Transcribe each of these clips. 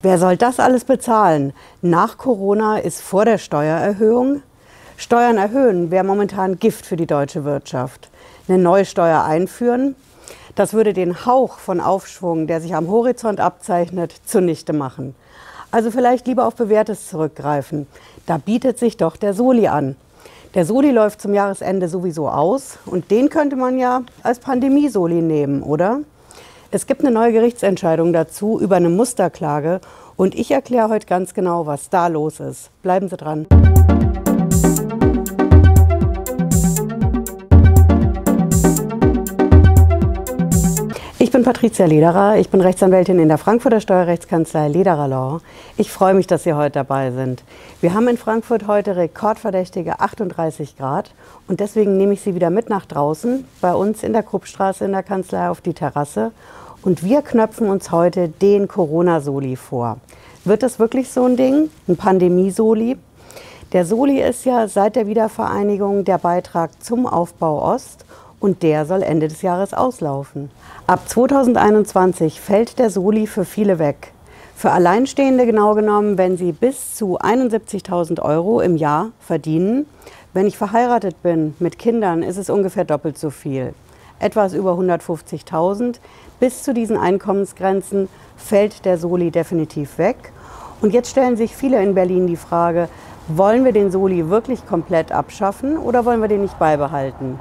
Wer soll das alles bezahlen? Nach Corona ist vor der Steuererhöhung. Steuern erhöhen wäre momentan Gift für die deutsche Wirtschaft. Eine neue Steuer einführen, das würde den Hauch von Aufschwung, der sich am Horizont abzeichnet, zunichte machen. Also vielleicht lieber auf Bewährtes zurückgreifen. Da bietet sich doch der Soli an. Der Soli läuft zum Jahresende sowieso aus und den könnte man ja als Pandemie-Soli nehmen, oder? Es gibt eine neue Gerichtsentscheidung dazu über eine Musterklage und ich erkläre heute ganz genau, was da los ist. Bleiben Sie dran. Bin Patricia Lederer, ich bin Rechtsanwältin in der Frankfurter Steuerrechtskanzlei Lederer Law. Ich freue mich, dass Sie heute dabei sind. Wir haben in Frankfurt heute rekordverdächtige 38 Grad und deswegen nehme ich Sie wieder mit nach draußen, bei uns in der Kruppstraße in der Kanzlei auf die Terrasse und wir knöpfen uns heute den Corona-Soli vor. Wird das wirklich so ein Ding? Ein Pandemie-Soli? Der Soli ist ja seit der Wiedervereinigung der Beitrag zum Aufbau Ost und der soll Ende des Jahres auslaufen. Ab 2021 fällt der Soli für viele weg. Für Alleinstehende genau genommen, wenn sie bis zu 71.000 Euro im Jahr verdienen. Wenn ich verheiratet bin mit Kindern, ist es ungefähr doppelt so viel. Etwas über 150.000. Bis zu diesen Einkommensgrenzen fällt der Soli definitiv weg. Und jetzt stellen sich viele in Berlin die Frage, wollen wir den Soli wirklich komplett abschaffen oder wollen wir den nicht beibehalten?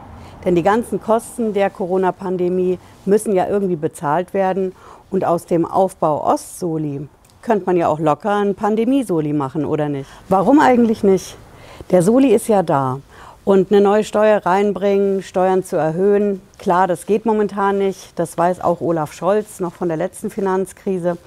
Denn die ganzen Kosten der Corona-Pandemie müssen ja irgendwie bezahlt werden. Und aus dem Aufbau Ost-Soli könnte man ja auch locker einen Pandemie-Soli machen, oder nicht? Warum eigentlich nicht? Der Soli ist ja da. Und eine neue Steuer reinbringen, Steuern zu erhöhen, klar, das geht momentan nicht. Das weiß auch Olaf Scholz noch von der letzten Finanzkrise.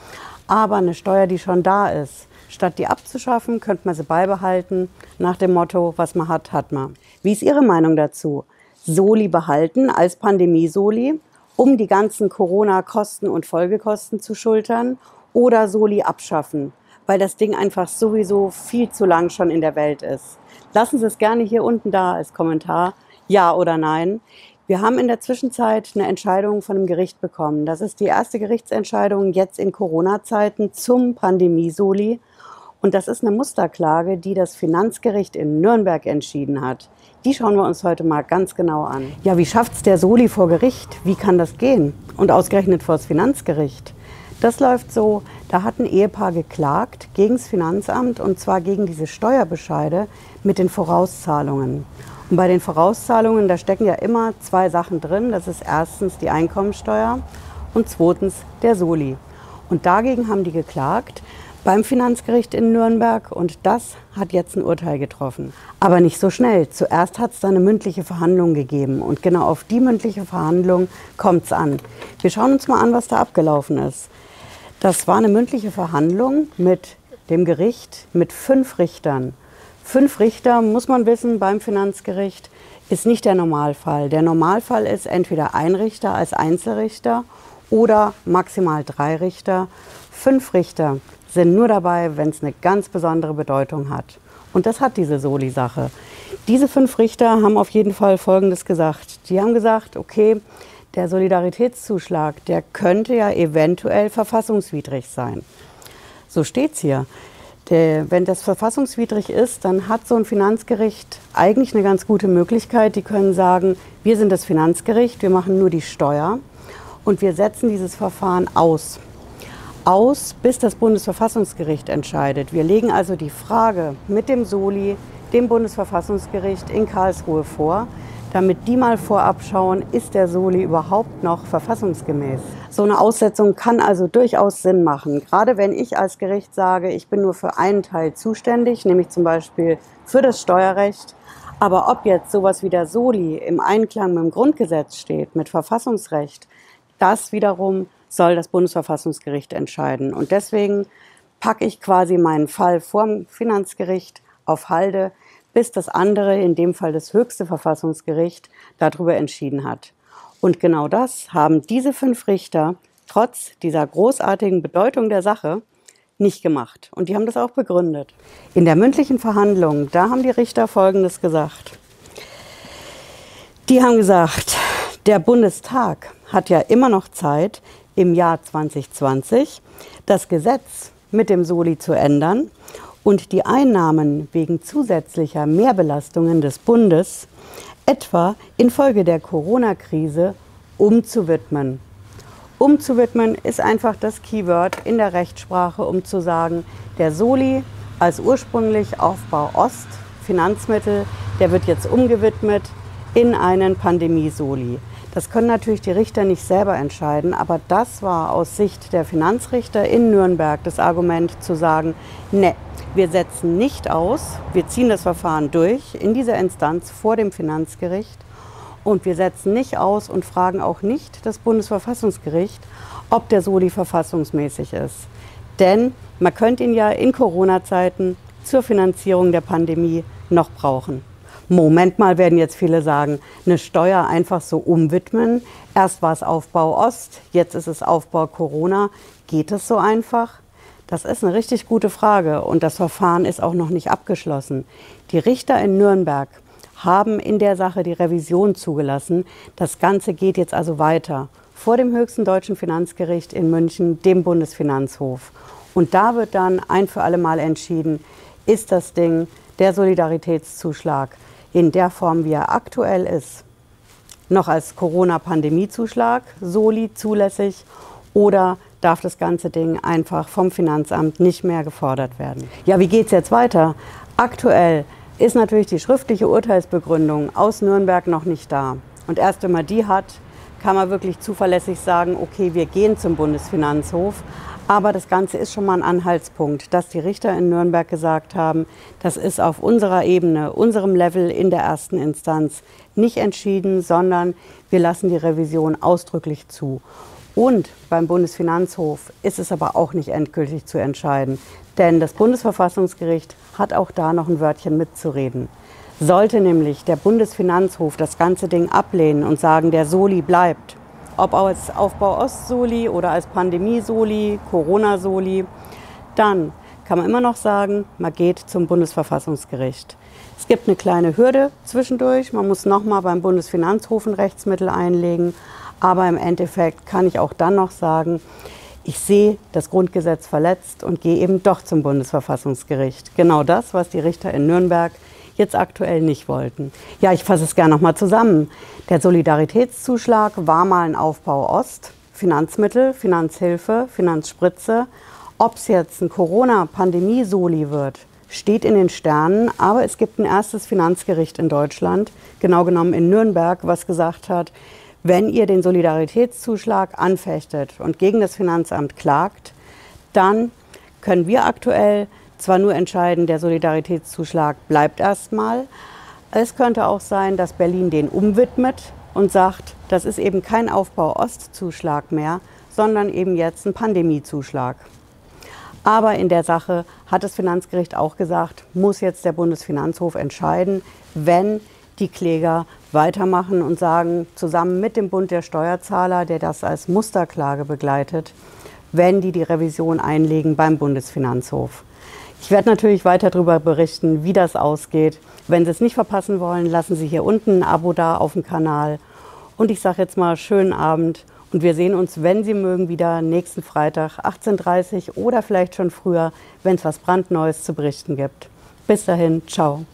Aber eine Steuer, die schon da ist, statt die abzuschaffen, könnte man sie beibehalten. Nach dem Motto, was man hat, hat man. Wie ist Ihre Meinung dazu? Soli behalten als Pandemie-Soli, um die ganzen Corona-Kosten und Folgekosten zu schultern? Oder Soli abschaffen, weil das Ding einfach sowieso viel zu lang schon in der Welt ist? Lassen Sie es gerne hier unten da als Kommentar, ja oder nein. Wir haben in der Zwischenzeit eine Entscheidung von einem Gericht bekommen. Das ist die erste Gerichtsentscheidung jetzt in Corona-Zeiten zum Pandemie-Soli. Und das ist eine Musterklage, die das Finanzgericht in Nürnberg entschieden hat. Die schauen wir uns heute mal ganz genau an. Ja, wie schafft es der Soli vor Gericht? Wie kann das gehen? Und ausgerechnet vor das Finanzgericht. Das läuft so, da hat ein Ehepaar geklagt gegen das Finanzamt und zwar gegen diese Steuerbescheide mit den Vorauszahlungen. Und bei den Vorauszahlungen, da stecken ja immer zwei Sachen drin. Das ist erstens die Einkommensteuer und zweitens der Soli. Und dagegen haben die geklagt beim Finanzgericht in Nürnberg und das hat jetzt ein Urteil getroffen. Aber nicht so schnell. Zuerst hat es da eine mündliche Verhandlung gegeben und genau auf die mündliche Verhandlung kommt es an. Wir schauen uns mal an, was da abgelaufen ist. Das war eine mündliche Verhandlung mit dem Gericht, mit fünf Richtern. Fünf Richter, muss man wissen, beim Finanzgericht ist nicht der Normalfall. Der Normalfall ist entweder ein Richter als Einzelrichter oder maximal drei Richter. Fünf Richter sind nur dabei, wenn es eine ganz besondere Bedeutung hat. Und das hat diese Soli-Sache. Diese fünf Richter haben auf jeden Fall Folgendes gesagt. Die haben gesagt, okay, der Solidaritätszuschlag, der könnte ja eventuell verfassungswidrig sein. So steht es hier. Der, wenn das verfassungswidrig ist, dann hat so ein Finanzgericht eigentlich eine ganz gute Möglichkeit. Die können sagen, wir sind das Finanzgericht, wir machen nur die Steuer und wir setzen dieses Verfahren aus. Aus, bis das Bundesverfassungsgericht entscheidet. Wir legen also die Frage mit dem Soli dem Bundesverfassungsgericht in Karlsruhe vor damit die mal vorab schauen, ist der Soli überhaupt noch verfassungsgemäß. So eine Aussetzung kann also durchaus Sinn machen. Gerade wenn ich als Gericht sage, ich bin nur für einen Teil zuständig, nämlich zum Beispiel für das Steuerrecht. Aber ob jetzt sowas wie der Soli im Einklang mit dem Grundgesetz steht, mit Verfassungsrecht, das wiederum soll das Bundesverfassungsgericht entscheiden. Und deswegen packe ich quasi meinen Fall vorm Finanzgericht auf Halde bis das andere, in dem Fall das höchste Verfassungsgericht, darüber entschieden hat. Und genau das haben diese fünf Richter trotz dieser großartigen Bedeutung der Sache nicht gemacht. Und die haben das auch begründet. In der mündlichen Verhandlung, da haben die Richter Folgendes gesagt. Die haben gesagt, der Bundestag hat ja immer noch Zeit, im Jahr 2020 das Gesetz mit dem Soli zu ändern und die Einnahmen wegen zusätzlicher Mehrbelastungen des Bundes etwa infolge der Corona-Krise umzuwidmen. Umzuwidmen ist einfach das Keyword in der Rechtssprache, um zu sagen, der Soli als ursprünglich Aufbau Ost Finanzmittel, der wird jetzt umgewidmet in einen Pandemie-Soli. Das können natürlich die Richter nicht selber entscheiden, aber das war aus Sicht der Finanzrichter in Nürnberg das Argument zu sagen, ne, wir setzen nicht aus, wir ziehen das Verfahren durch in dieser Instanz vor dem Finanzgericht und wir setzen nicht aus und fragen auch nicht das Bundesverfassungsgericht, ob der Soli verfassungsmäßig ist. Denn man könnte ihn ja in Corona-Zeiten zur Finanzierung der Pandemie noch brauchen. Moment mal, werden jetzt viele sagen, eine Steuer einfach so umwidmen. Erst war es Aufbau Ost, jetzt ist es Aufbau Corona. Geht es so einfach? Das ist eine richtig gute Frage und das Verfahren ist auch noch nicht abgeschlossen. Die Richter in Nürnberg haben in der Sache die Revision zugelassen. Das Ganze geht jetzt also weiter vor dem höchsten deutschen Finanzgericht in München, dem Bundesfinanzhof. Und da wird dann ein für alle Mal entschieden, ist das Ding der Solidaritätszuschlag in der Form, wie er aktuell ist, noch als Corona-Pandemiezuschlag, Soli, zulässig oder darf das ganze Ding einfach vom Finanzamt nicht mehr gefordert werden. Ja, wie geht es jetzt weiter? Aktuell ist natürlich die schriftliche Urteilsbegründung aus Nürnberg noch nicht da. Und erst wenn man die hat, kann man wirklich zuverlässig sagen, okay, wir gehen zum Bundesfinanzhof. Aber das Ganze ist schon mal ein Anhaltspunkt, dass die Richter in Nürnberg gesagt haben, das ist auf unserer Ebene, unserem Level in der ersten Instanz nicht entschieden, sondern wir lassen die Revision ausdrücklich zu. Und beim Bundesfinanzhof ist es aber auch nicht endgültig zu entscheiden, denn das Bundesverfassungsgericht hat auch da noch ein Wörtchen mitzureden. Sollte nämlich der Bundesfinanzhof das ganze Ding ablehnen und sagen, der Soli bleibt, ob als Aufbau Ost-Soli oder als Pandemie-Soli, Corona-Soli, dann kann man immer noch sagen, man geht zum Bundesverfassungsgericht. Es gibt eine kleine Hürde zwischendurch. Man muss nochmal beim Bundesfinanzhof ein Rechtsmittel einlegen. Aber im Endeffekt kann ich auch dann noch sagen, ich sehe das Grundgesetz verletzt und gehe eben doch zum Bundesverfassungsgericht. Genau das, was die Richter in Nürnberg jetzt aktuell nicht wollten. Ja, ich fasse es gerne nochmal zusammen. Der Solidaritätszuschlag war mal ein Aufbau Ost, Finanzmittel, Finanzhilfe, Finanzspritze. Ob es jetzt ein Corona-Pandemie-Soli wird, steht in den Sternen, aber es gibt ein erstes Finanzgericht in Deutschland, genau genommen in Nürnberg, was gesagt hat, wenn ihr den Solidaritätszuschlag anfechtet und gegen das Finanzamt klagt, dann können wir aktuell zwar nur entscheiden, der Solidaritätszuschlag bleibt erstmal. Es könnte auch sein, dass Berlin den umwidmet und sagt, das ist eben kein Aufbau-Ost-Zuschlag mehr, sondern eben jetzt ein Pandemiezuschlag. Aber in der Sache hat das Finanzgericht auch gesagt, muss jetzt der Bundesfinanzhof entscheiden, wenn die Kläger weitermachen und sagen, zusammen mit dem Bund der Steuerzahler, der das als Musterklage begleitet, wenn die die Revision einlegen beim Bundesfinanzhof. Ich werde natürlich weiter darüber berichten, wie das ausgeht. Wenn Sie es nicht verpassen wollen, lassen Sie hier unten ein Abo da auf dem Kanal. Und ich sage jetzt mal schönen Abend und wir sehen uns, wenn Sie mögen, wieder nächsten Freitag 18.30 Uhr oder vielleicht schon früher, wenn es was brandneues zu berichten gibt. Bis dahin, ciao.